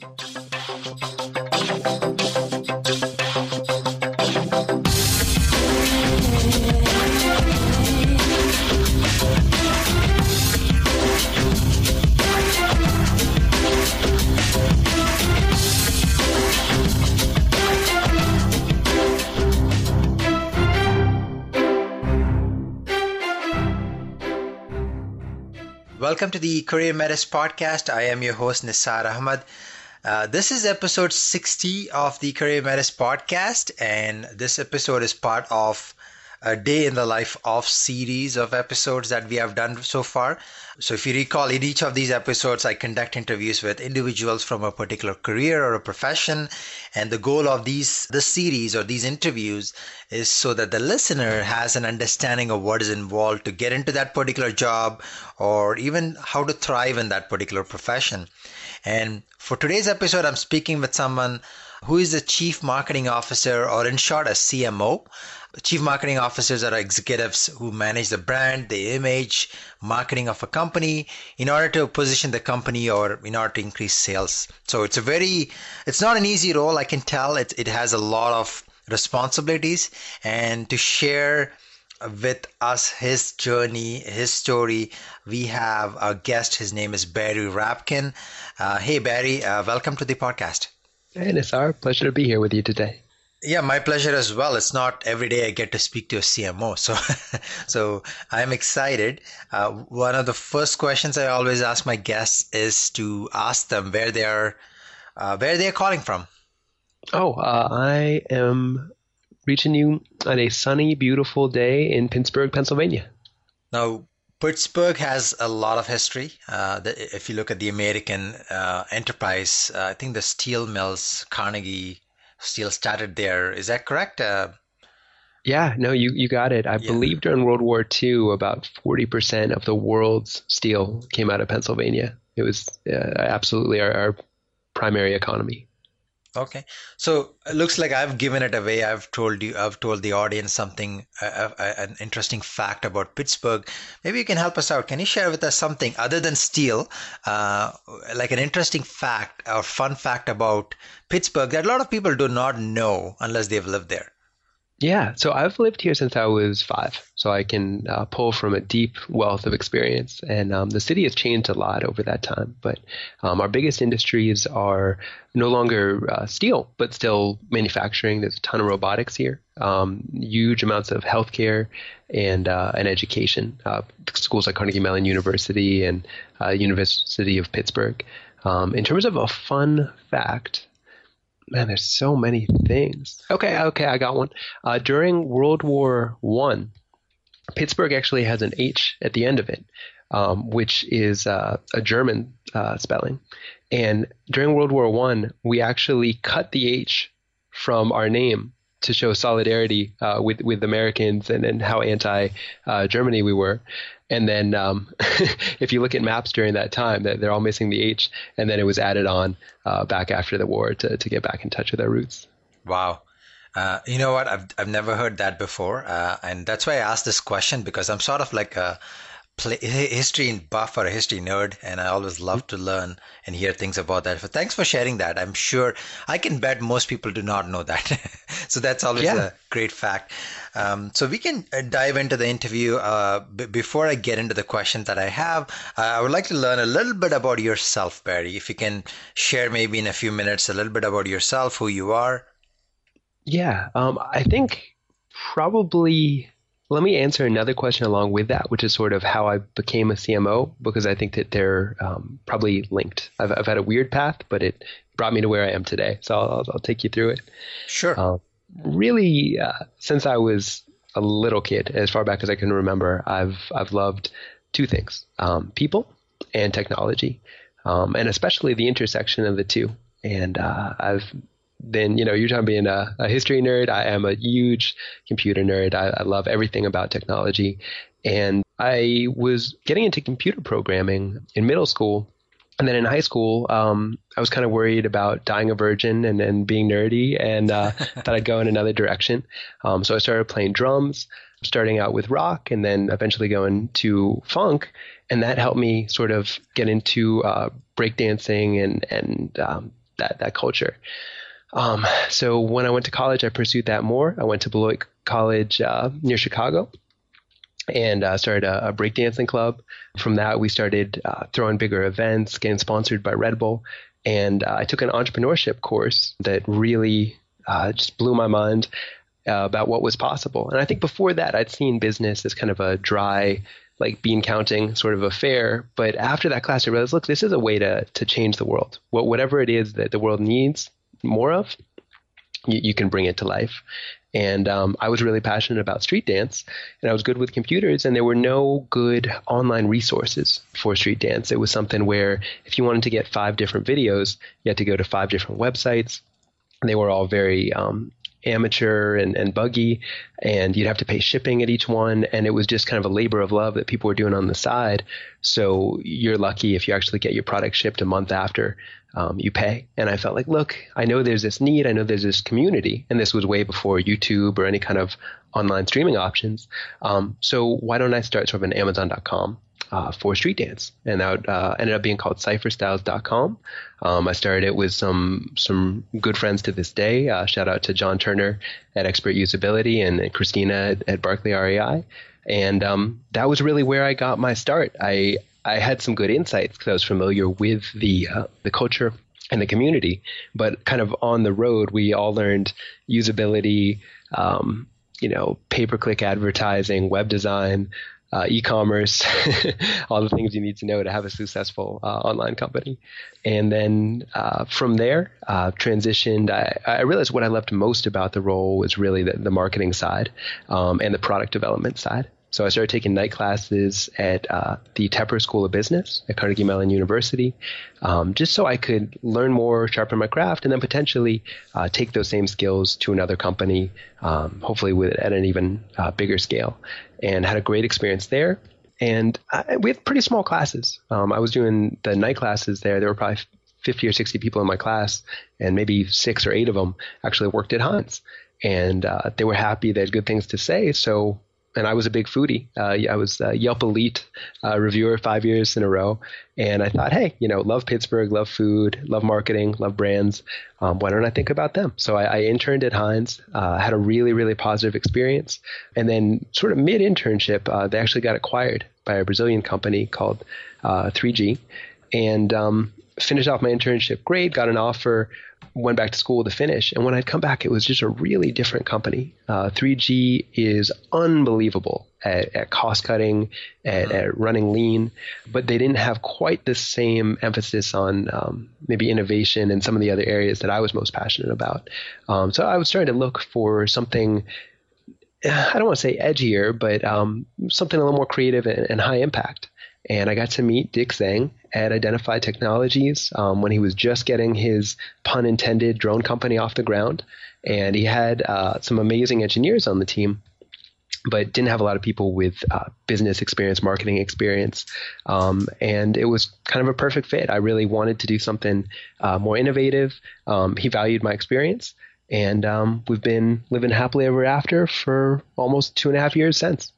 Welcome to the CareerMetis podcast. I am your host, Nisar Ahmad. Uh, this is episode 60 of the CareerMetis podcast, and this episode is part of a day in the life of series of episodes that we have done so far. So, if you recall, in each of these episodes, I conduct interviews with individuals from a particular career or a profession, and the goal of these the series or these interviews is so that the listener has an understanding of what is involved to get into that particular job or even how to thrive in that particular profession. And for today's episode, I'm speaking with someone who is the chief marketing officer, or in short, a CMO. Chief marketing officers are executives who manage the brand, the image, marketing of a company in order to position the company or in order to increase sales. So it's a very, it's not an easy role. I can tell it, it has a lot of responsibilities and to share with us his journey, his story. We have a guest. His name is Barry Rabkin. Uh, hey, Barry, uh, welcome to the podcast. Hey, Nisar. Pleasure to be here with you today. Yeah, my pleasure as well. It's not every day I get to speak to a CMO, so so I'm excited. Uh, one of the first questions I always ask my guests is to ask them where they are, uh, where they are calling from. Oh, uh, I am reaching you on a sunny, beautiful day in Pittsburgh, Pennsylvania. Now, Pittsburgh has a lot of history. Uh, the, if you look at the American uh, enterprise, uh, I think the steel mills, Carnegie Steel started there. Is that correct? Uh, yeah, no, you, you got it. I yeah. believe during World War II, about 40% of the world's steel came out of Pennsylvania. It was uh, absolutely our, our primary economy. Okay, so it looks like I've given it away. I've told you, I've told the audience something, uh, uh, an interesting fact about Pittsburgh. Maybe you can help us out. Can you share with us something other than steel, uh, like an interesting fact or fun fact about Pittsburgh that a lot of people do not know unless they've lived there? Yeah, so I've lived here since I was five, so I can uh, pull from a deep wealth of experience. And um, the city has changed a lot over that time, but um, our biggest industries are no longer uh, steel, but still manufacturing. There's a ton of robotics here, um, huge amounts of healthcare and uh, and education. Uh, schools like Carnegie Mellon University and uh, University of Pittsburgh. Um, in terms of a fun fact, man, there's so many things. Okay, okay, I got one. Uh, during World War One, Pittsburgh actually has an H at the end of it, um, which is uh, a German uh, spelling. And during World War One, we actually cut the H from our name to show solidarity uh, with with Americans and, and how anti uh, Germany we were. And then um, if you look at maps during that time, that they're all missing the H, and then it was added on uh, back after the war to to get back in touch with our roots. Wow. Uh, you know what? I've I've never heard that before, uh, and that's why I asked this question because I'm sort of like a play, history buff or a history nerd, and I always love to learn and hear things about that. But thanks for sharing that. I'm sure I can bet most people do not know that. so that's always yeah. a great fact. Um, so we can uh, dive into the interview. Uh, b- before I get into the questions that I have, uh, I would like to learn a little bit about yourself, Barry. If you can share maybe in a few minutes a little bit about yourself, who you are. Yeah, um, I think probably let me answer another question along with that, which is sort of how I became a CMO, because I think that they're um, probably linked. I've, I've, had a weird path, but it brought me to where I am today. So I'll, I'll take you through it. Sure. Um, really, uh, since I was a little kid, as far back as I can remember, I've I've loved two things: um, people and technology, um, and especially the intersection of the two. And uh, I've then you know you're talking about being a, a, history nerd. I am a huge computer nerd. I, I, love everything about technology, and I was getting into computer programming in middle school. And then in high school, um, I was kind of worried about dying a virgin and, and being nerdy, and uh, thought I'd go in another direction. Um, so I started playing drums, starting out with rock, and then eventually going to funk, and that helped me sort of get into uh, breakdancing and and um, that that culture. Um, so when I went to college, I pursued that more. I went to Beloit College uh, near Chicago and uh, started a, a breakdancing club. From that, we started uh, throwing bigger events, getting sponsored by Red Bull. And uh, I took an entrepreneurship course that really uh, just blew my mind uh, about what was possible. And I think before that, I'd seen business as kind of a dry, like bean counting sort of affair. But after that class, I realized, look, this is a way to to change the world. What whatever it is that the world needs more of, you, you can bring it to life. And um, I was really passionate about street dance, and I was good with computers, and there were no good online resources for street dance. It was something where if you wanted to get five different videos, you had to go to five different websites. They were all very um, amateur and, and buggy, and you'd have to pay shipping at each one. And it was just kind of a labor of love that people were doing on the side. So you're lucky if you actually get your product shipped a month after um, you pay. And I felt like, look, I know there's this need, I know there's this community, and this was way before YouTube or any kind of online streaming options. Um, so why don't I start sort of an Amazon.com? uh, for street dance, and that uh, ended up being called CypherStyles.com. Um, I started it with some some good friends to this day. Uh, shout out to John Turner at Expert Usability and, Christina at, at, Barkley REI, and um, that was really where I got my start. I I had some good insights because I was familiar with the uh, the culture and the community, but kind of on the road, we all learned usability. Um, you know, pay per click advertising, web design, uh, e-commerce, all the things you need to know to have a successful uh, online company. And then uh, from there, uh, transitioned. I, I, realized what I loved most about the role was really the, the marketing side um, and the product development side. So I started taking night classes at uh, the Tepper School of Business at Carnegie Mellon University, um, just so I could learn more, sharpen my craft, and then potentially uh, take those same skills to another company, um, hopefully with at an even uh, bigger scale. And had a great experience there. And I, we had pretty small classes. Um, I was doing the night classes there. There were probably 50 or 60 people in my class, and maybe six or eight of them actually worked at Heinz. And uh, they were happy. They had good things to say. So and I was a big foodie. Uh, I was a Yelp Elite uh, reviewer five years in a row, and I thought, hey, you know, love Pittsburgh, love food, love marketing, love brands. Um, why don't I think about them? So I, I interned at Heinz, uh, had a really, really positive experience, and then sort of mid internship, uh, they actually got acquired by a Brazilian company called 3G, uh, and um, finished off my internship great, got an offer went back to school to finish. And when I'd come back, it was just a really different company. Uh, 3G is unbelievable at, at cost cutting, at, at, running lean, but they didn't have quite the same emphasis on um, maybe innovation and some of the other areas that I was most passionate about. Um, so I was starting to look for something. I don't want to say edgier, but um, something a little more creative and, and high impact. And I got to meet Dick Zhang at Identified Technologies um, when he was just getting his pun intended drone company off the ground. And he had uh, some amazing engineers on the team, but didn't have a lot of people with uh, business experience, marketing experience. Um, and it was kind of a perfect fit. I really wanted to do something uh, more innovative. Um, he valued my experience. And um, we've been living happily ever after for almost two and a half years since.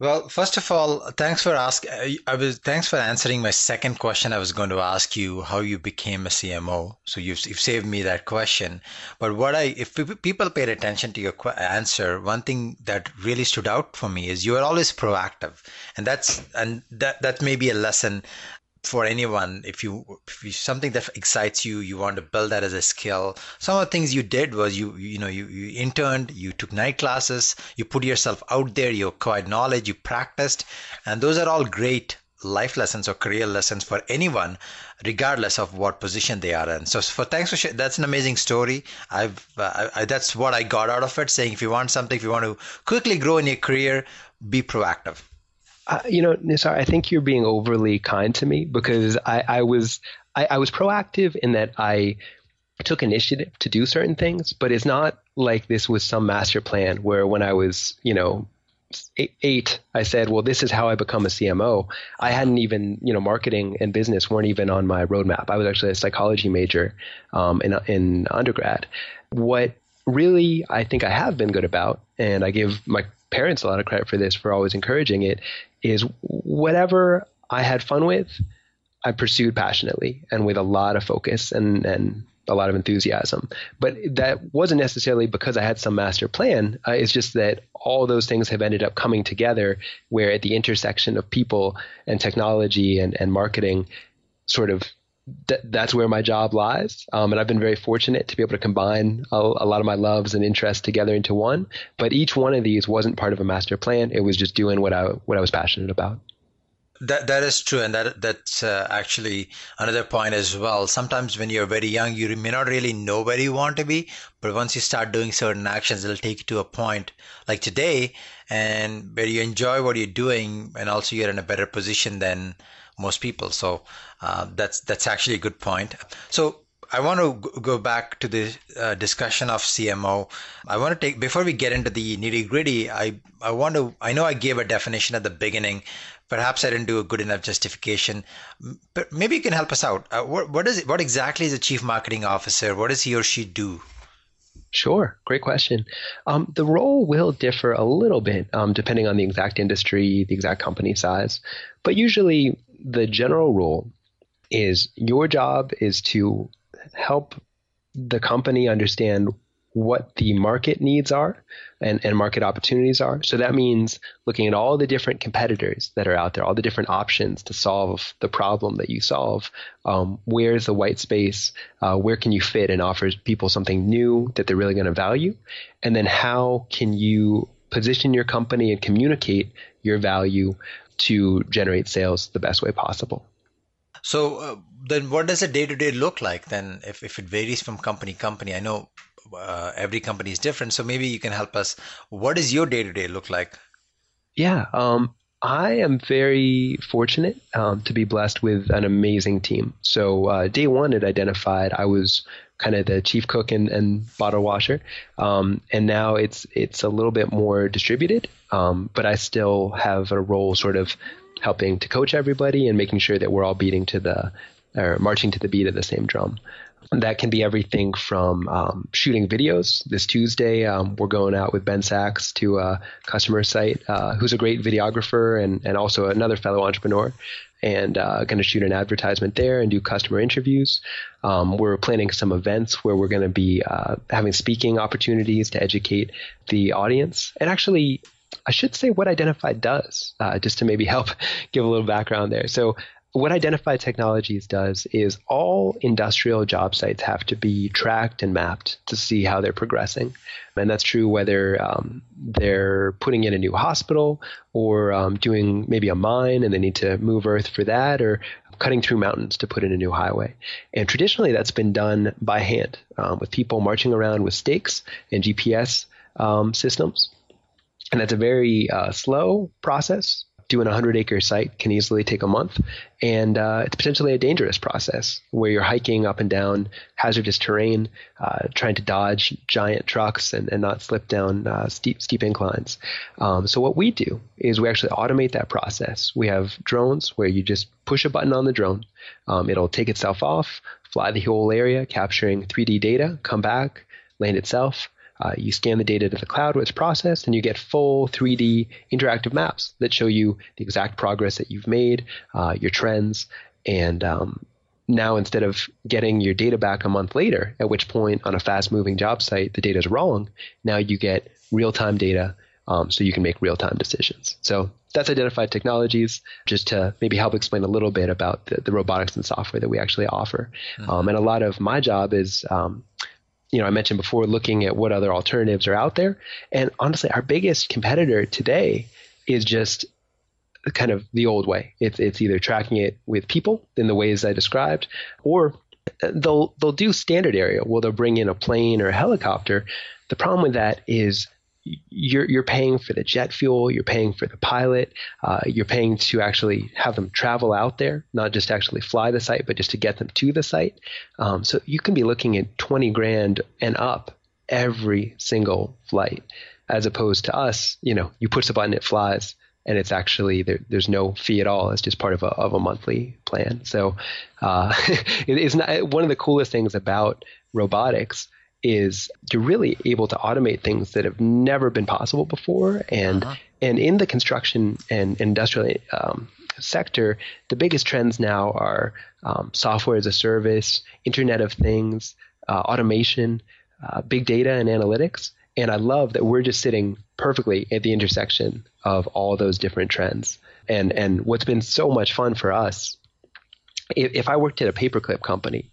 Well, first of all, thanks for ask. I was thanks for answering my second question. I was going to ask you how you became a CMO. So you've, you've saved me that question. But what I, if people paid attention to your answer, one thing that really stood out for me is you are always proactive, and that's and that that may be a lesson for anyone if you if you something that excites you you want to build that as a skill. Some of the things you did was you you know you, you interned you took night classes you put yourself out there you acquired knowledge you practiced and those are all great life lessons or career lessons for anyone regardless of what position they are in. So for thanks for sharing that's an amazing story. I've uh, I, that's what i got out of it saying if you want something if you want to quickly grow in your career be proactive you know, Nisar, I think you're being overly kind to me because I, I was I, I was proactive in that I took initiative to do certain things, but it's not like this was some master plan where when I was, you know, eight, I said, well, this is how I become a CMO. I hadn't even, you know, marketing and business weren't even on my roadmap. I was actually a psychology major um, in, in undergrad. What really I think I have been good about, and I give my parents a lot of credit for this for always encouraging it, is whatever I had fun with, I pursued passionately and with a lot of focus and, and a lot of enthusiasm. But that wasn't necessarily because I had some master plan. Uh, it's just that all those things have ended up coming together where at the intersection of people and technology and, and marketing, sort of th- that's where my job lies. Um, and I've been very fortunate to be able to combine a, a, lot of my loves and interests together into one. But each one of these wasn't part of a master plan. It was just doing what I what I was passionate about. That that is true, and that that's uh, actually another point as well. Sometimes when you're very young, you may not really know where you want to be, but once you start doing certain actions, it'll take you to a point like today, and where you enjoy what you're doing, and also you're in a better position than most people. So uh, that's that's actually a good point. So I want to go back to the uh, discussion of CMO. I want to take before we get into the nitty gritty. I I want to. I know I gave a definition at the beginning. Perhaps I didn't do a good enough justification. But maybe you can help us out. Uh, what what is what exactly is a chief marketing officer? What does he or she do? Sure, great question. Um, the role will differ a little bit um, depending on the exact industry, the exact company size, but usually the general rule is your job is to help the company understand what the market needs are and, and market opportunities are. So that means looking at all the different competitors that are out there, all the different options to solve the problem that you solve. Um, where's the white space? Uh, where can you fit and offer people something new that they're really going to value? And then how can you position your company and communicate your value to generate sales the best way possible? So uh, then, what does a day to day look like then? If if it varies from company to company, I know uh, every company is different. So maybe you can help us. What does your day to day look like? Yeah, um, I am very fortunate um, to be blessed with an amazing team. So uh, day one, it identified I was kind of the chief cook and, and bottle washer, um, and now it's it's a little bit more distributed. Um, but I still have a role, sort of helping to coach everybody and making sure that we're all beating to the or marching to the beat of the same drum. That can be everything from um, shooting videos. This Tuesday, um, we're going out with Ben Sachs to a customer site, uh, who's a great videographer and, and also another fellow entrepreneur, and uh, going to shoot an advertisement there and do customer interviews. Um, we're planning some events where we're going to be uh, having speaking opportunities to educate the audience. And actually, I should say what Identified does, uh, just to maybe help give a little background there. So, what Identified Technologies does is all industrial job sites have to be tracked and mapped to see how they're progressing. And that's true whether um, they're putting in a new hospital or um, doing maybe a mine and they need to move earth for that or cutting through mountains to put in a new highway. And traditionally, that's been done by hand um, with people marching around with stakes and GPS um, systems. And that's a very uh, slow process. Doing a 100 acre site can easily take a month. And uh, it's potentially a dangerous process where you're hiking up and down hazardous terrain, uh, trying to dodge giant trucks and, and not slip down uh, steep, steep inclines. Um, so, what we do is we actually automate that process. We have drones where you just push a button on the drone, um, it'll take itself off, fly the whole area, capturing 3D data, come back, land itself uh, you scan the data to the cloud where it's processed, and you get full 3D interactive maps that show you the exact progress that you've made, uh, your trends, and um, now instead of getting your data back a month later, at which point on a fast moving job site the data is wrong, now you get real time data um, so you can make real time decisions. So that's identified technologies just to maybe help explain a little bit about the, the robotics and software that we actually offer. Mm-hmm. Um, and a lot of my job is um, you know, I mentioned before, looking at what other alternatives are out there. And honestly, our biggest competitor today is just kind of the old way. It's it's either tracking it with people in the ways I described, or they'll they'll do standard aerial. Well, they'll bring in a plane or a helicopter. The problem with that is you're you're paying for the jet fuel, you're paying for the pilot, uh, you're paying to actually have them travel out there, not just actually fly the site, but just to get them to the site. Um, so you can be looking at twenty grand and up every single flight, as opposed to us. You know, you push the button, it flies, and it's actually there, there's no fee at all. It's just part of a of a monthly plan. So uh, it, it's not one of the coolest things about robotics is you're really able to automate things that have never been possible before. And uh-huh. and in the construction and industrial um, sector, the biggest trends now are um, software as a service, Internet of Things, uh, automation, uh, big data, and analytics. And I love that we're just sitting perfectly at the intersection of all those different trends. And and what's been so much fun for us, if, if I worked at a paperclip company,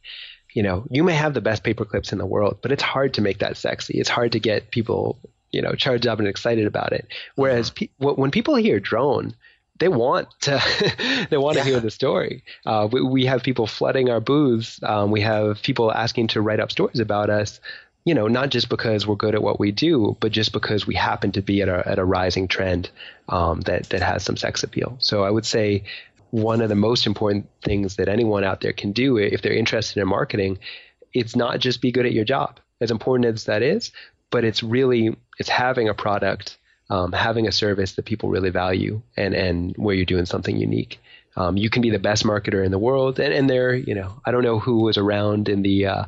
you know, you may have the best paper clips in the world, but it's hard to make that sexy. It's hard to get people, you know, charged up and excited about it. Whereas pe- when people hear drone, they want to they want yeah. to hear the story. Uh, we, we, have people flooding our booths. Um, we have people asking to write up stories about us. You know, not just because we're good at what we do, but just because we happen to be at a at a rising trend um, that that has some sex appeal. So I would say one of the most important things that anyone out there can do if they're interested in marketing, it's not just be good at your job, as important as that is, but it's really it's having a product um, having a service that people really value and, and where you're doing something unique. Um, you can be the best marketer in the world. And, and there, you know, I don't know who was around in the uh,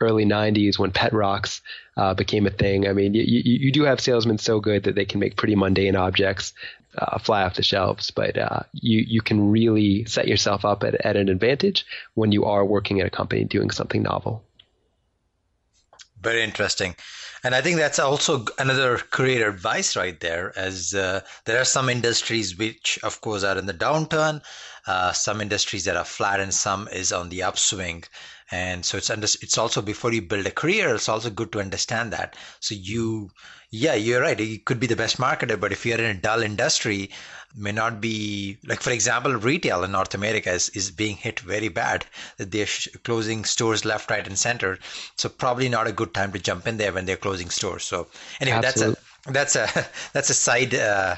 early 90s when pet rocks uh, became a thing. I mean, you, you, do have salesmen so good that they can make pretty mundane objects uh, fly off the shelves, but uh, you, you can really set yourself up at, at an advantage when you are working at a company doing something novel. Very interesting. And I think that's also another career advice right there, as uh, there are some industries which, of course, are in the downturn, uh, some industries that are flat, and some is on the upswing. And so it's under, it's also before you build a career, it's also good to understand that. So you, yeah, you're right. You could be the best marketer, but if you're in a dull industry, may not be like for example retail in north america is, is being hit very bad that they're sh- closing stores left right and center so probably not a good time to jump in there when they're closing stores so anyway Absolutely. that's a that's a that's a side uh,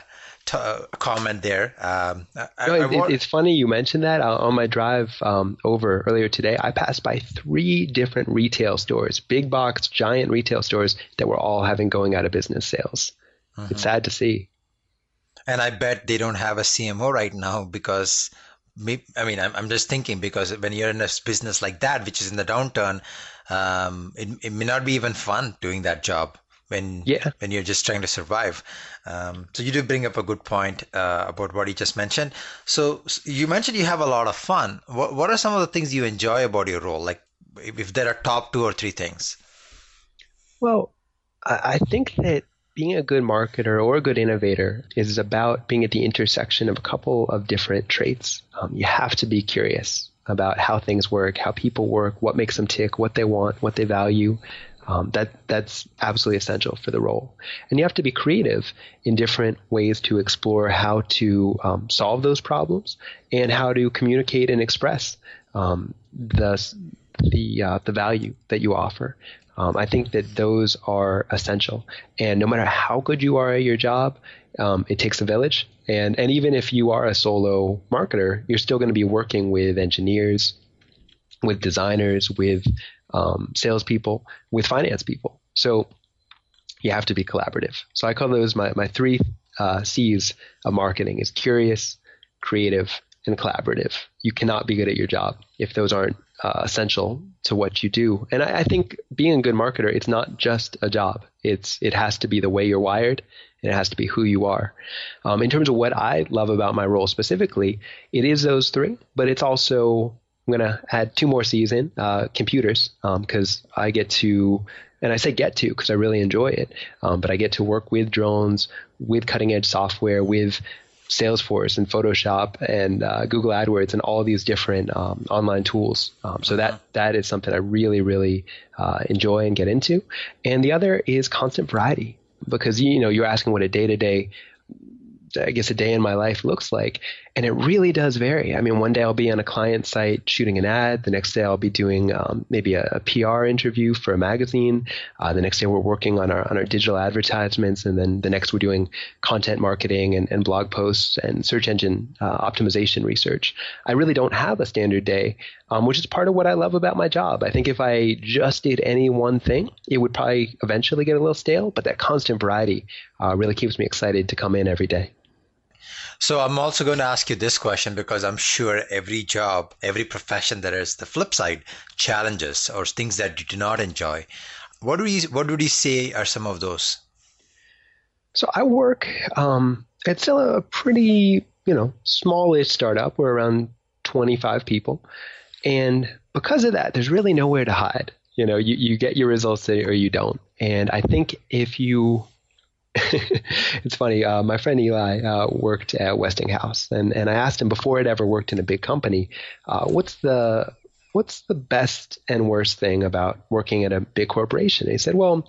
t- uh, comment there. Um, I, no, it, I it's funny you mentioned that uh, on my drive um, over earlier today. I passed by three different retail stores, big box, giant retail stores that were all having going out of business sales. Mm-hmm. It's sad to see. And I bet they don't have a CMO right now because, I mean, I'm, just thinking because when you're in a business like that, which is in the downturn, um, it, it may not be even fun doing that job when yeah. when you're just trying to survive. Um, so you do bring up a good point uh, about what you just mentioned. So you mentioned you have a lot of fun. What what are some of the things you enjoy about your role? Like if there are top two or three things. Well, I think that being a good marketer or a good innovator is about being at the intersection of a couple of different traits. Um, you have to be curious about how things work, how people work, what makes them tick, what they want, what they value. Um, that that's absolutely essential for the role, and you have to be creative in different ways to explore how to um, solve those problems and how to communicate and express um, the the uh, the value that you offer. Um, I think that those are essential. And no matter how good you are at your job, um, it takes a village. And and even if you are a solo marketer, you're still going to be working with engineers, with designers, with um, salespeople, with finance people. So you have to be collaborative. So I call those my my three uh, C's of marketing: is curious, creative, and collaborative. You cannot be good at your job if those aren't uh, essential to what you do. And I, I, think being a good marketer, it's not just a job. It's it has to be the way you're wired. And it has to be who you are. Um, in terms of what I love about my role specifically, it is those three, but it's also I'm going to add two more C's in uh, computers because um, I get to, and I say get to because I really enjoy it, um, but I get to work with drones, with cutting edge software, with Salesforce and Photoshop and uh, Google AdWords and all these different um, online tools. Um, so that that is something I really really uh, enjoy and get into. And the other is constant variety because you know you're asking what a day to day I guess a day in my life looks like. And it really does vary. I mean, one day I'll be on a client site shooting an ad. The next day I'll be doing um, maybe a, a, PR interview for a magazine. Uh, the next day we're working on our on our digital advertisements, and then the next we're doing content marketing and, and blog posts and search engine uh, optimization research. I really don't have a standard day, um, which is part of what I love about my job. I think if I just did any one thing, it would probably eventually get a little stale. But that constant variety uh, really keeps me excited to come in every day. So I'm also going to ask you this question because I'm sure every job, every profession, there is the flip side challenges or things that you do not enjoy. What would you What would you say are some of those? So I work um, at still a pretty you know smallish startup. We're around 25 people, and because of that, there's really nowhere to hide. You know, you, you get your results or you don't. And I think if you it's funny. Uh, my friend Eli uh, worked at Westinghouse, and, and I asked him before I'd ever worked in a big company, uh, what's the what's the best and worst thing about working at a big corporation? And he said, well,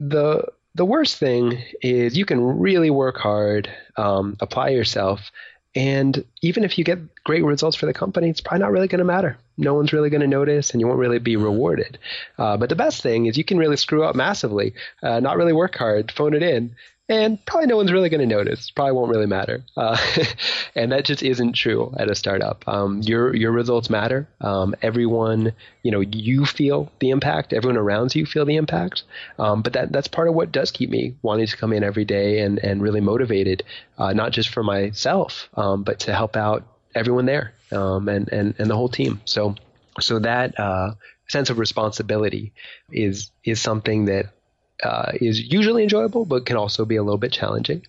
the the worst thing is you can really work hard, um, apply yourself, and even if you get great results for the company, it's probably not really going to matter. No one's really going to notice, and you won't really be rewarded. Uh, but the best thing is you can really screw up massively, uh, not really work hard, phone it in, and probably no one's really going to notice. Probably won't really matter, uh, and that just isn't true at a startup. Um, your your results matter. Um, everyone, you know, you feel the impact. Everyone around you feel the impact. Um, but that that's part of what does keep me wanting to come in every day and and really motivated, uh, not just for myself, um, but to help out everyone there um, and and and the whole team. So so that uh, sense of responsibility is is something that uh, is usually enjoyable, but can also be a little bit challenging.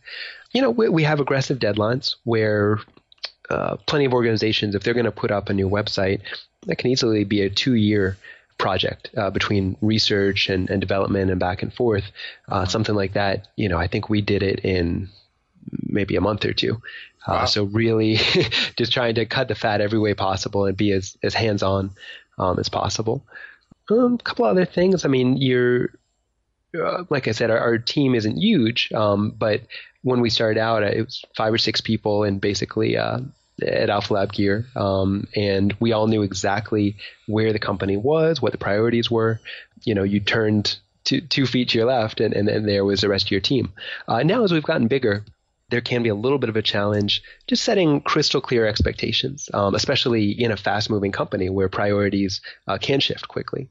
You know, we, we have aggressive deadlines where uh, plenty of organizations, if they're going to put up a new website, that can easily be a two year project uh, between research and, and, development and back and forth. Uh, something like that, you know, I think we did it in maybe a month or two. Uh, wow. so really just trying to cut the fat every way possible and be as, as hands on um, as possible. Um, a couple other things. I mean, you're uh, like I said, our, our team isn't huge, um, but when we started out, it was five or six people, and basically uh, at Alpha Lab Gear, um, and we all knew exactly where the company was, what the priorities were. You know, you turned two, two feet to your left, and, and, and there was the rest of your team. Uh, now, as we've gotten bigger, there can be a little bit of a challenge just setting crystal clear expectations, um, especially in a fast moving company where priorities uh, can shift quickly.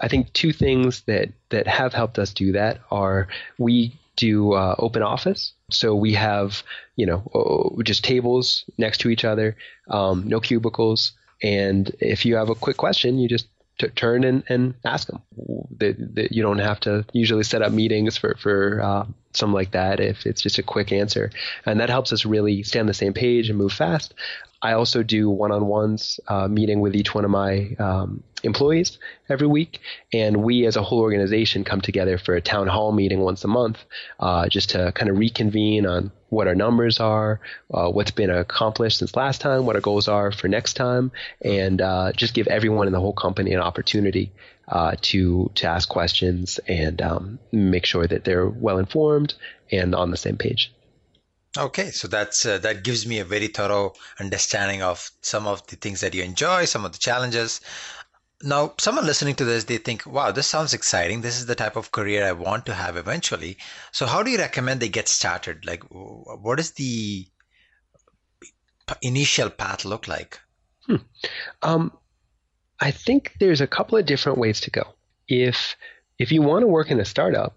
I think two things that that have helped us do that are we do uh, open office. So we have, you know, just tables next to each other, um, no cubicles. And if you have a quick question, you just t- turn and, and ask them. That you don't have to usually set up meetings for, for uh, something like that if it's just a quick answer. And that helps us really stay on the same page and move fast. I also do one-on-ones uh, meeting with each one of my um, employees every week, and we as a whole organization come together for a town hall meeting once a month, uh, just to kind of reconvene on what our numbers are, uh, what's been accomplished since last time, what our goals are for next time, and uh, just give everyone in the whole company an opportunity uh, to to ask questions and um, make sure that they're well informed and on the same page. Okay, so that's uh, that gives me a very thorough understanding of some of the things that you enjoy, some of the challenges. Now, someone listening to this, they think, "Wow, this sounds exciting. This is the type of career I want to have eventually." So, how do you recommend they get started? Like, what does the initial path look like? Hmm. Um, I think there's a couple of different ways to go. If if you want to work in a startup,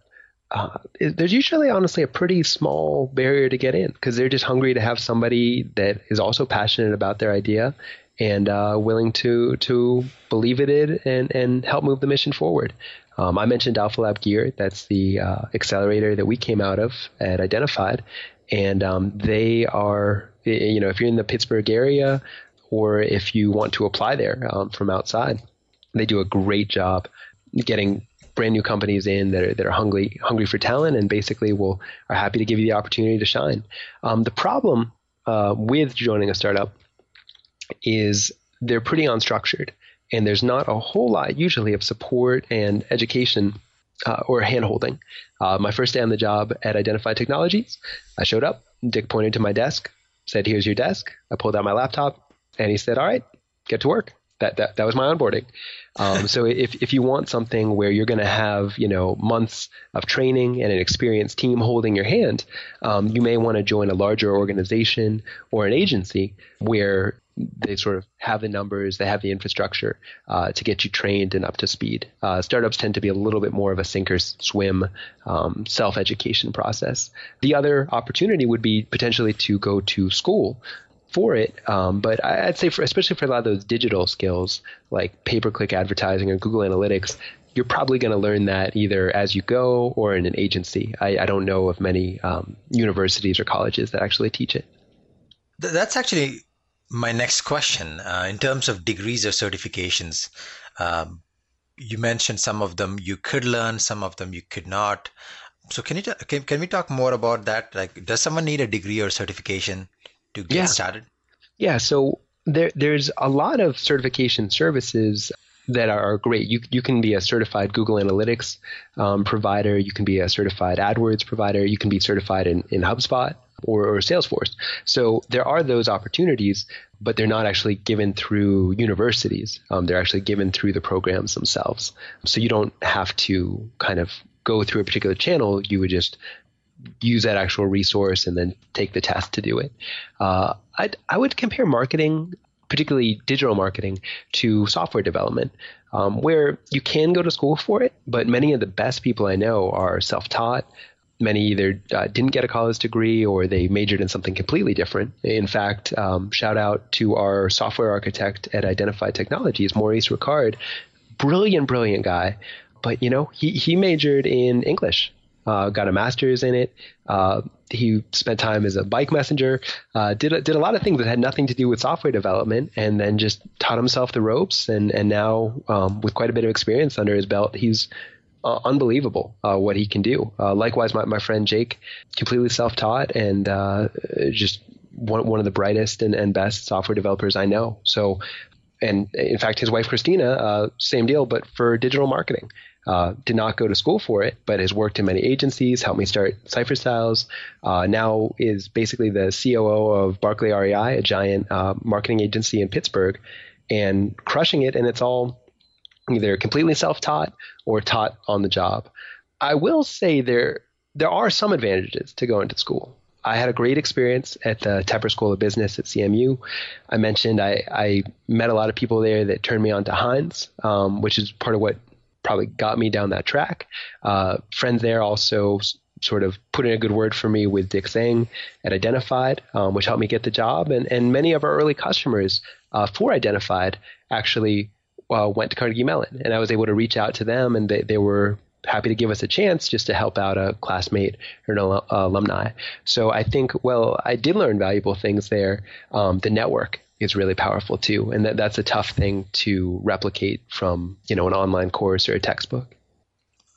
uh, there's usually honestly a pretty small barrier to get in because they're just hungry to have somebody that is also passionate about their idea and uh, willing to to believe in it and and help move the mission forward. Um, I mentioned Alpha Lab Gear. That's the uh, accelerator that we came out of at Identified, and um, they are you know if you're in the Pittsburgh area or if you want to apply there um, from outside, they do a great job getting brand new companies in that are, that are hungry hungry for talent and basically will are happy to give you the opportunity to shine. Um, the problem uh, with joining a startup is they're pretty unstructured and there's not a whole lot usually of support and education uh, or handholding. Uh, my first day on the job at Identified Technologies, I showed up. Dick pointed to my desk, said, "Here's your desk." I pulled out my laptop, and he said, "All right, get to work." That that that was my onboarding. Um, so if, if you want something where you're going to have you know months of training and an experienced team holding your hand, um, you may want to join a larger organization or an agency where they sort of have the numbers, they have the infrastructure uh, to get you trained and up to speed. Uh, startups tend to be a little bit more of a sink or swim um, self education process. The other opportunity would be potentially to go to school for it. Um, but I'd say, for, especially for a lot of those digital skills like pay per click advertising or Google Analytics, you're probably going to learn that either as you go or in an agency. I, I don't know of many um, universities or colleges that actually teach it. That's actually my next question. Uh, in terms of degrees or certifications, um, you mentioned some of them you could learn, some of them you could not. So can you can, can we talk more about that? Like, does someone need a degree or certification to get yeah. started? Yeah. So there, there's a lot of certification services that are great. You you can be a certified Google Analytics um, provider. You can be a certified AdWords provider. You can be certified in, in HubSpot or, or Salesforce. So there are those opportunities, but they're not actually given through universities. Um, they're actually given through the programs themselves. So you don't have to kind of go through a particular channel. You would just use that actual resource and then take the test to do it. Uh, i I would compare marketing particularly digital marketing, to software development, um, where you can go to school for it, but many of the best people I know are self taught. Many either uh, didn't get a college degree or they majored in something completely different. In fact, um, shout out to our software architect at Identified Technologies, Maurice Ricard. Brilliant, brilliant guy. But, you know, he, he majored in English uh, got a master's in it. Uh, he spent time as a bike messenger, uh, did did a lot of things that had nothing to do with software development, and then just taught himself the ropes. And and now um, with quite a bit of experience under his belt, he's uh, unbelievable uh, what he can do. Uh, likewise, my, my friend Jake, completely self taught and just one one of the brightest and, and best software developers I know. So and in fact, his wife Christina, uh, same deal, but for digital marketing. Uh, did not go to school for it, but has worked in many agencies, helped me start Cipher Styles. Uh, now is basically the COO of Barkley REI, a giant uh, marketing agency in Pittsburgh, and crushing it. And it's all either completely self-taught or taught on the job. I will say there there are some advantages to going to school. I had a great experience at the Tepper School of Business at CMU. I mentioned I, I met a lot of people there that turned me on to Heinz, um, which is part of what probably got me down that track. Uh, friends there also sort of put in a good word for me with Dick Zhang at Identified, um, which helped me get the job. And, and many of our early customers uh, for Identified actually uh, went to Carnegie Mellon. And I was able to reach out to them, and they, they were happy to give us a chance just to help out a classmate or an uh, alumni. So I think, well, I did learn valuable things there. Um, the network is really powerful too, and that, that's a tough thing to replicate from you know an online course or a textbook.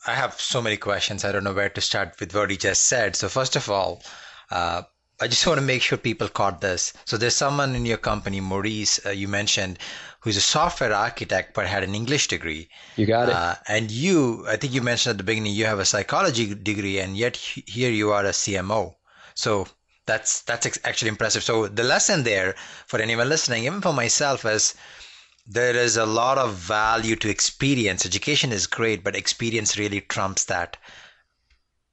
I have so many questions. I don't know where to start with what he just said. So first of all, uh, I just want to make sure people caught this. So there's someone in your company, Maurice, uh, you mentioned, who's a software architect but had an English degree. You got it. Uh, and you, I think you mentioned at the beginning, you have a psychology degree, and yet here you are a CMO. So that's that's actually impressive. So the lesson there for anyone listening, even for myself, is there is a lot of value to experience. Education is great, but experience really trumps that.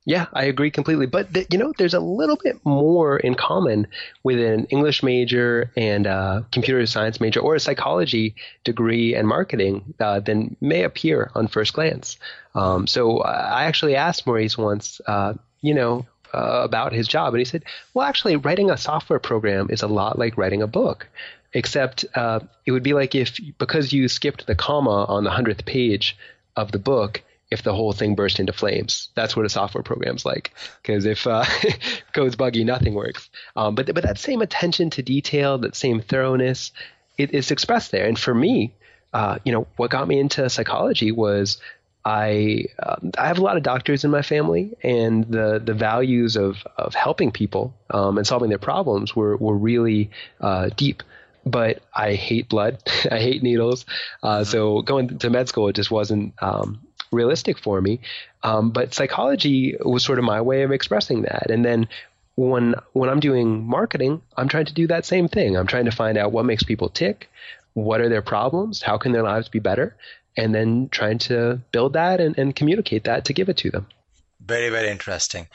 Yeah, I agree completely. But th- you know, there's a little bit more in common with an English major and a computer science major or a psychology degree and marketing uh, than may appear on first glance. Um, so I actually asked Maurice once, uh, you know, uh, about his job, and he said, "Well, actually, writing a software program is a lot like writing a book." Except uh, it would be like if because you skipped the comma on the hundredth page of the book, if the whole thing burst into flames. That's what a software program's like. Because if uh, code's buggy, nothing works. Um, but but that same attention to detail, that same thoroughness, it is expressed there. And for me, uh, you know, what got me into psychology was I um, I have a lot of doctors in my family, and the the values of of helping people um, and solving their problems were were really uh, deep but I hate blood. I hate needles. Uh, so going to med school, it just wasn't um, realistic for me. Um, but psychology was sort of my way of expressing that. And then when when I'm doing marketing, I'm trying to do that same thing. I'm trying to find out what makes people tick, what are their problems, how can their lives be better, and then trying to build that and, and communicate that to give it to them. Very, very interesting.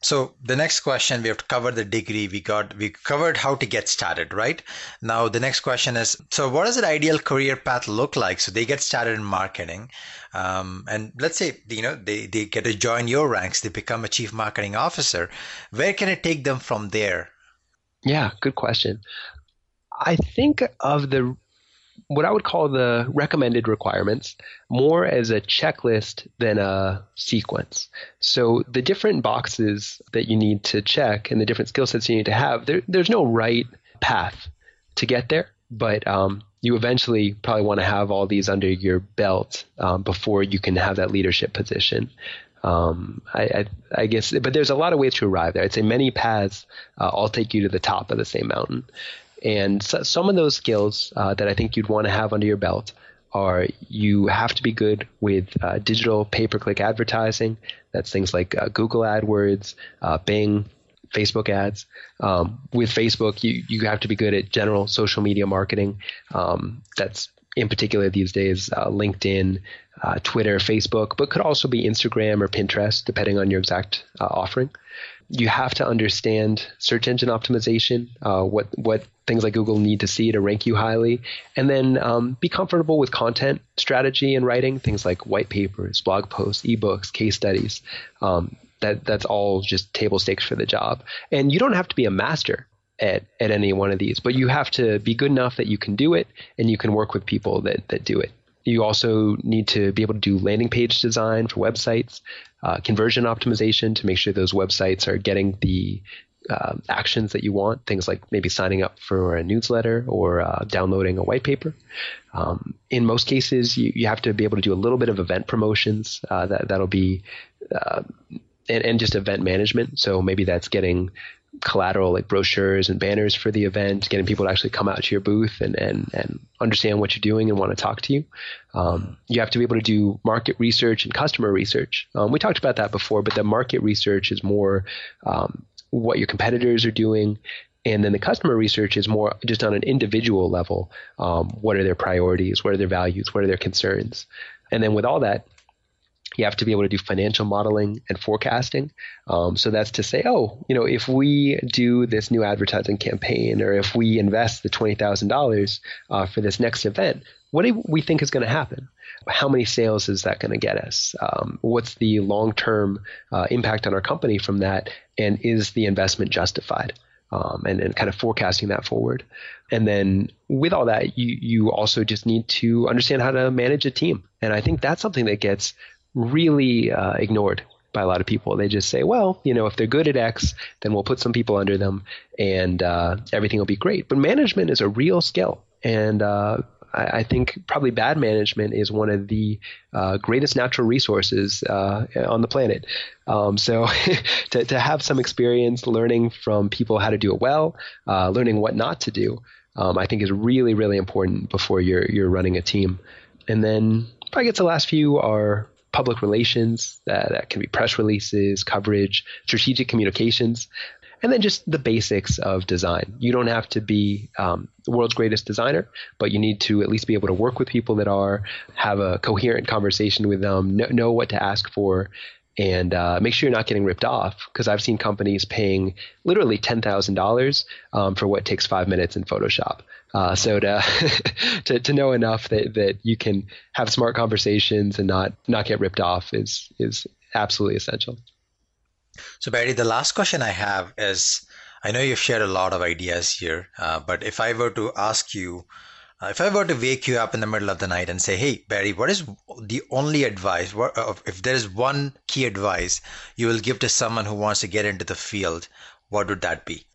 So the next question we have to cover the degree. We got we covered how to get started right? Now the next question is so what does an ideal career path look like? So they get started in marketing. Um, and let's say you know they, they get to join your ranks. They become a chief marketing officer. Where can it take them from there? Yeah good question. I think of the what I would call the recommended requirements more as a checklist than a sequence. So the different boxes that you need to check and the different skill sets you need to have, there, there's no right path to get there. But um, you eventually probably want to have all these under your belt um, before you can have that leadership position. Um, I, I, I, guess, but there's a lot of ways to arrive there. I'd say many paths uh, all take you to the top of the same mountain. And so, some of those skills uh, that I think you'd want to have under your belt are you have to be good with uh, digital pay per click advertising. That's things like uh, Google AdWords, uh, Bing, Facebook ads. Um, with Facebook, you, you have to be good at general social media marketing. Um, that's in particular these days uh, LinkedIn, uh, Twitter, Facebook, but could also be Instagram or Pinterest, depending on your exact uh, offering. You have to understand search engine optimization, uh, what what things like Google need to see to rank you highly, and then um, be comfortable with content strategy and writing, things like white papers, blog posts, ebooks, case studies. Um, that that's all just table stakes for the job. And you don't have to be a master at, at any one of these, but you have to be good enough that you can do it and you can work with people that, that do it. You also need to be able to do landing page design for websites, uh, conversion optimization to make sure those websites are getting the uh, actions that you want, things like maybe signing up for a newsletter or uh, downloading a white paper. Um, in most cases, you, you have to be able to do a little bit of event promotions. Uh, that that'll be uh, and, and just event management. So maybe that's getting collateral like brochures and banners for the event, getting people to actually come out to your booth and, and, and understand what you're doing and want to talk to you. Um, you have to be able to do market research and customer research. Um, we talked about that before, but the market research is more um, what your competitors are doing. And then the customer research is more just on an individual level. Um, what are their priorities? What are their values? What are their concerns? And then with all that, you have to be able to do financial modeling and forecasting. Um, so that's to say, oh, you know, if we do this new advertising campaign or if we invest the $20,000 uh, for this next event, what do we think is going to happen? How many sales is that going to get us? Um, what's the long term uh, impact on our company from that? And is the investment justified? Um, and, and kind of forecasting that forward. And then with all that, you, you also just need to understand how to manage a team. And I think that's something that gets really uh, ignored by a lot of people. They just say, well, you know, if they're good at X, then we'll put some people under them and uh, everything will be great. But management is a real skill. And uh, I, I, think probably bad management is one of the uh, greatest natural resources uh, on the planet. Um, so to, to have some experience learning from people how to do it well, uh, learning what not to do, um, I think is really, really important before you're, you're running a team. And then I guess the last few are public relations, uh, that can be press releases, coverage, strategic communications, and then just the basics of design. You don't have to be um, the world's greatest designer, but you need to at least be able to work with people that are, have a coherent conversation with them, know, know what to ask for, and uh, make sure you're not getting ripped off. Because I've seen companies paying literally ten thousand um, dollars for what takes five minutes in Photoshop. Uh, so to, to to know enough that that you can have smart conversations and not not get ripped off is is absolutely essential. So Barry, the last question I have is, I know you've shared a lot of ideas here, uh, but if I were to ask you uh, if I were to wake you up in the middle of the night and say, "Hey, Barry, what is the only advice? What, uh, if there is one key advice you will give to someone who wants to get into the field, what would that be?"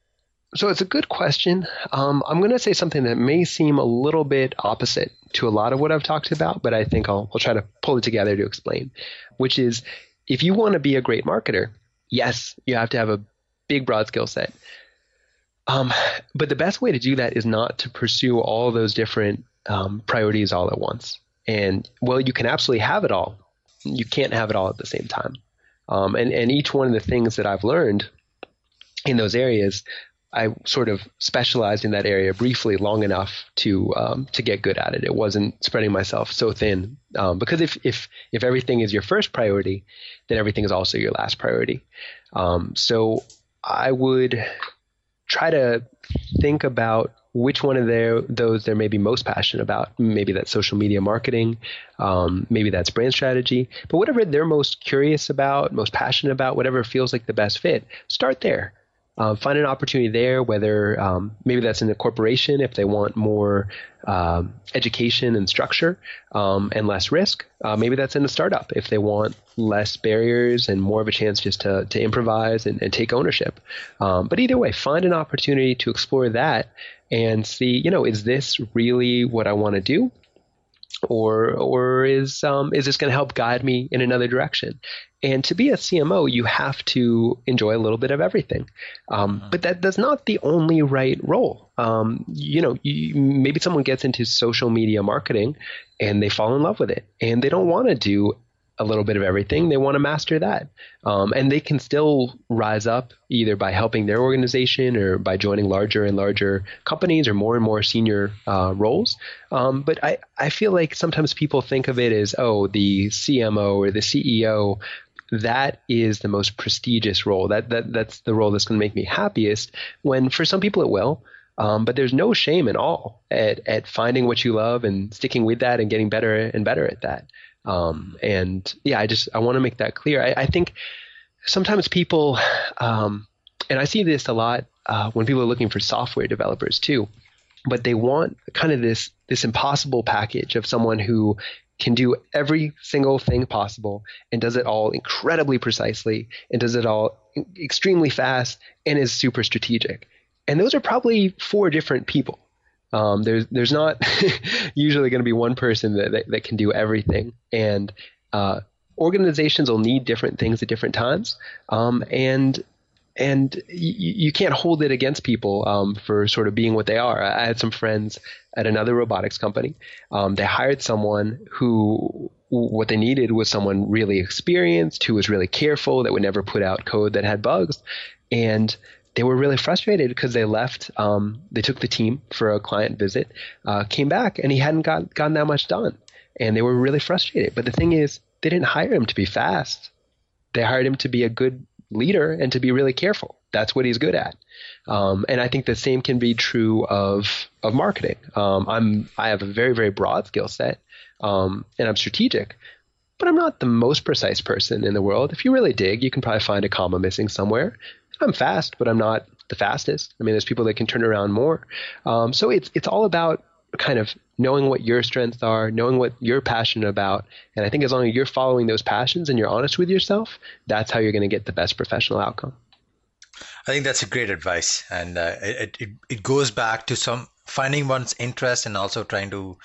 So it's a good question. Um, I'm going to say something that may seem a little bit opposite to a lot of what I've talked about, but I think I'll, I'll try to pull it together to explain. Which is, if you want to be a great marketer, yes, you have to have a big, broad skill set. Um, but the best way to do that is not to pursue all those different um, priorities all at once. And well, you can absolutely have it all. You can't have it all at the same time. Um, and, and each one of the things that I've learned in those areas, I sort of specialized in that area briefly long enough to um, to get good at it. It wasn't spreading myself so thin um, because if if if everything is your first priority, then everything is also your last priority. Um, so I would try to think about which one of their, those they're maybe most passionate about. Maybe that's social media marketing, um, maybe that's brand strategy, but whatever they're most curious about, most passionate about, whatever feels like the best fit, start there. Uh, find an opportunity there, whether um, maybe that's in a corporation if they want more um, education and structure um, and less risk. Uh, maybe that's in a startup if they want less barriers and more of a chance just to, to improvise and, and take ownership. Um, but either way, find an opportunity to explore that and see, you know, is this really what I want to do? Or, or is um, is this going to help guide me in another direction? And to be a CMO, you have to enjoy a little bit of everything. Um, mm-hmm. But that, that's not the only right role. Um, you know, you, maybe someone gets into social media marketing and they fall in love with it and they don't want to do a little bit of everything. They want to master that. Um, and they can still rise up either by helping their organization or by joining larger and larger companies or more and more senior uh, roles. Um, but I, I feel like sometimes people think of it as, oh, the CMO or the CEO that is the most prestigious role. That that that's the role that's going to make me happiest. When for some people it will, um, but there's no shame at all at at finding what you love and sticking with that and getting better and better at that. Um, and yeah, I just I want to make that clear. I, I think sometimes people, um, and I see this a lot uh, when people are looking for software developers too but they want kind of this this impossible package of someone who can do every single thing possible and does it all incredibly precisely and does it all extremely fast and is super strategic. And those are probably four different people. Um, there's there's not usually going to be one person that, that, that can do everything, and uh, organizations will need different things at different times. Um, and and you, you can't hold it against people um, for sort of being what they are. I had some friends at another robotics company. Um, they hired someone who what they needed was someone really experienced, who was really careful, that would never put out code that had bugs, and they were really frustrated because they left. Um, they took the team for a client visit, uh, came back, and he hadn't got, gotten that much done, and they were really frustrated. But the thing is, they didn't hire him to be fast. They hired him to be a good leader and to be really careful. That's what he's good at. Um, and I think the same can be true of of marketing. Um, I'm I have a very very broad skill set, um, and I'm strategic, but I'm not the most precise person in the world. If you really dig, you can probably find a comma missing somewhere. I'm fast, but I'm not the fastest. I mean, there's people that can turn around more. Um, so it's it's all about kind of knowing what your strengths are, knowing what you're passionate about. And I think as long as you're following those passions and you're honest with yourself, that's how you're going to get the best professional outcome. I think that's a great advice. And uh, it, it, it goes back to some finding one's interest and also trying to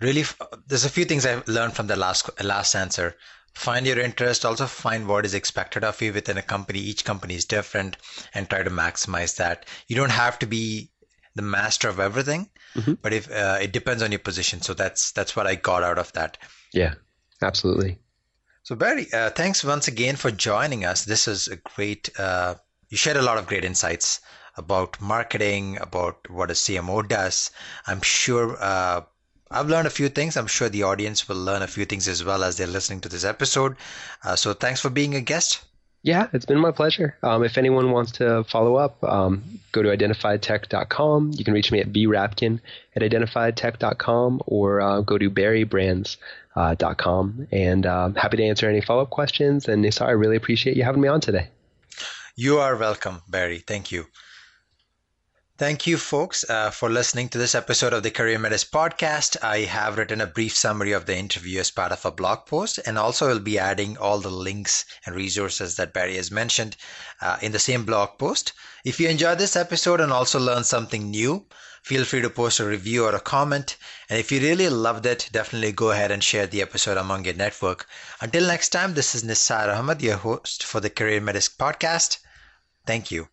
really, there's a few things I've learned from the last, last answer. Find your interest, also find what is expected of you within a company. Each company is different and try to maximize that. You don't have to be the master of everything, mm-hmm. but if uh, it depends on your position. So that's that's what I got out of that. Yeah, absolutely. So Barry, uh, thanks once again for joining us. This is a great. Uh, you shared a lot of great insights about marketing, about what a CMO does. I'm sure uh, I've learned a few things. I'm sure the audience will learn a few things as well as they're listening to this episode. Uh, so thanks for being a guest. Yeah, it's been my pleasure. Um, if anyone wants to follow up, um, go to identifiedtech.com. You can reach me at brabkin at identifiedtech.com or uh, go to barrybrands.com. Uh, and uh, happy to answer any follow up questions. And Nisar, I really appreciate you having me on today. You are welcome, Barry. Thank you. Thank you, folks, uh, for listening to this episode of the CareerMetis podcast. I have written a brief summary of the interview as part of a blog post, and also will be adding all the links and resources that Barry has mentioned uh, in the same blog post. If you enjoyed this episode and also learned something new, feel free to post a review or a comment. And if you really loved it, definitely go ahead and share the episode among your network. Until next time, this is Nisar Ahmed, your host for the CareerMetis podcast. Thank you.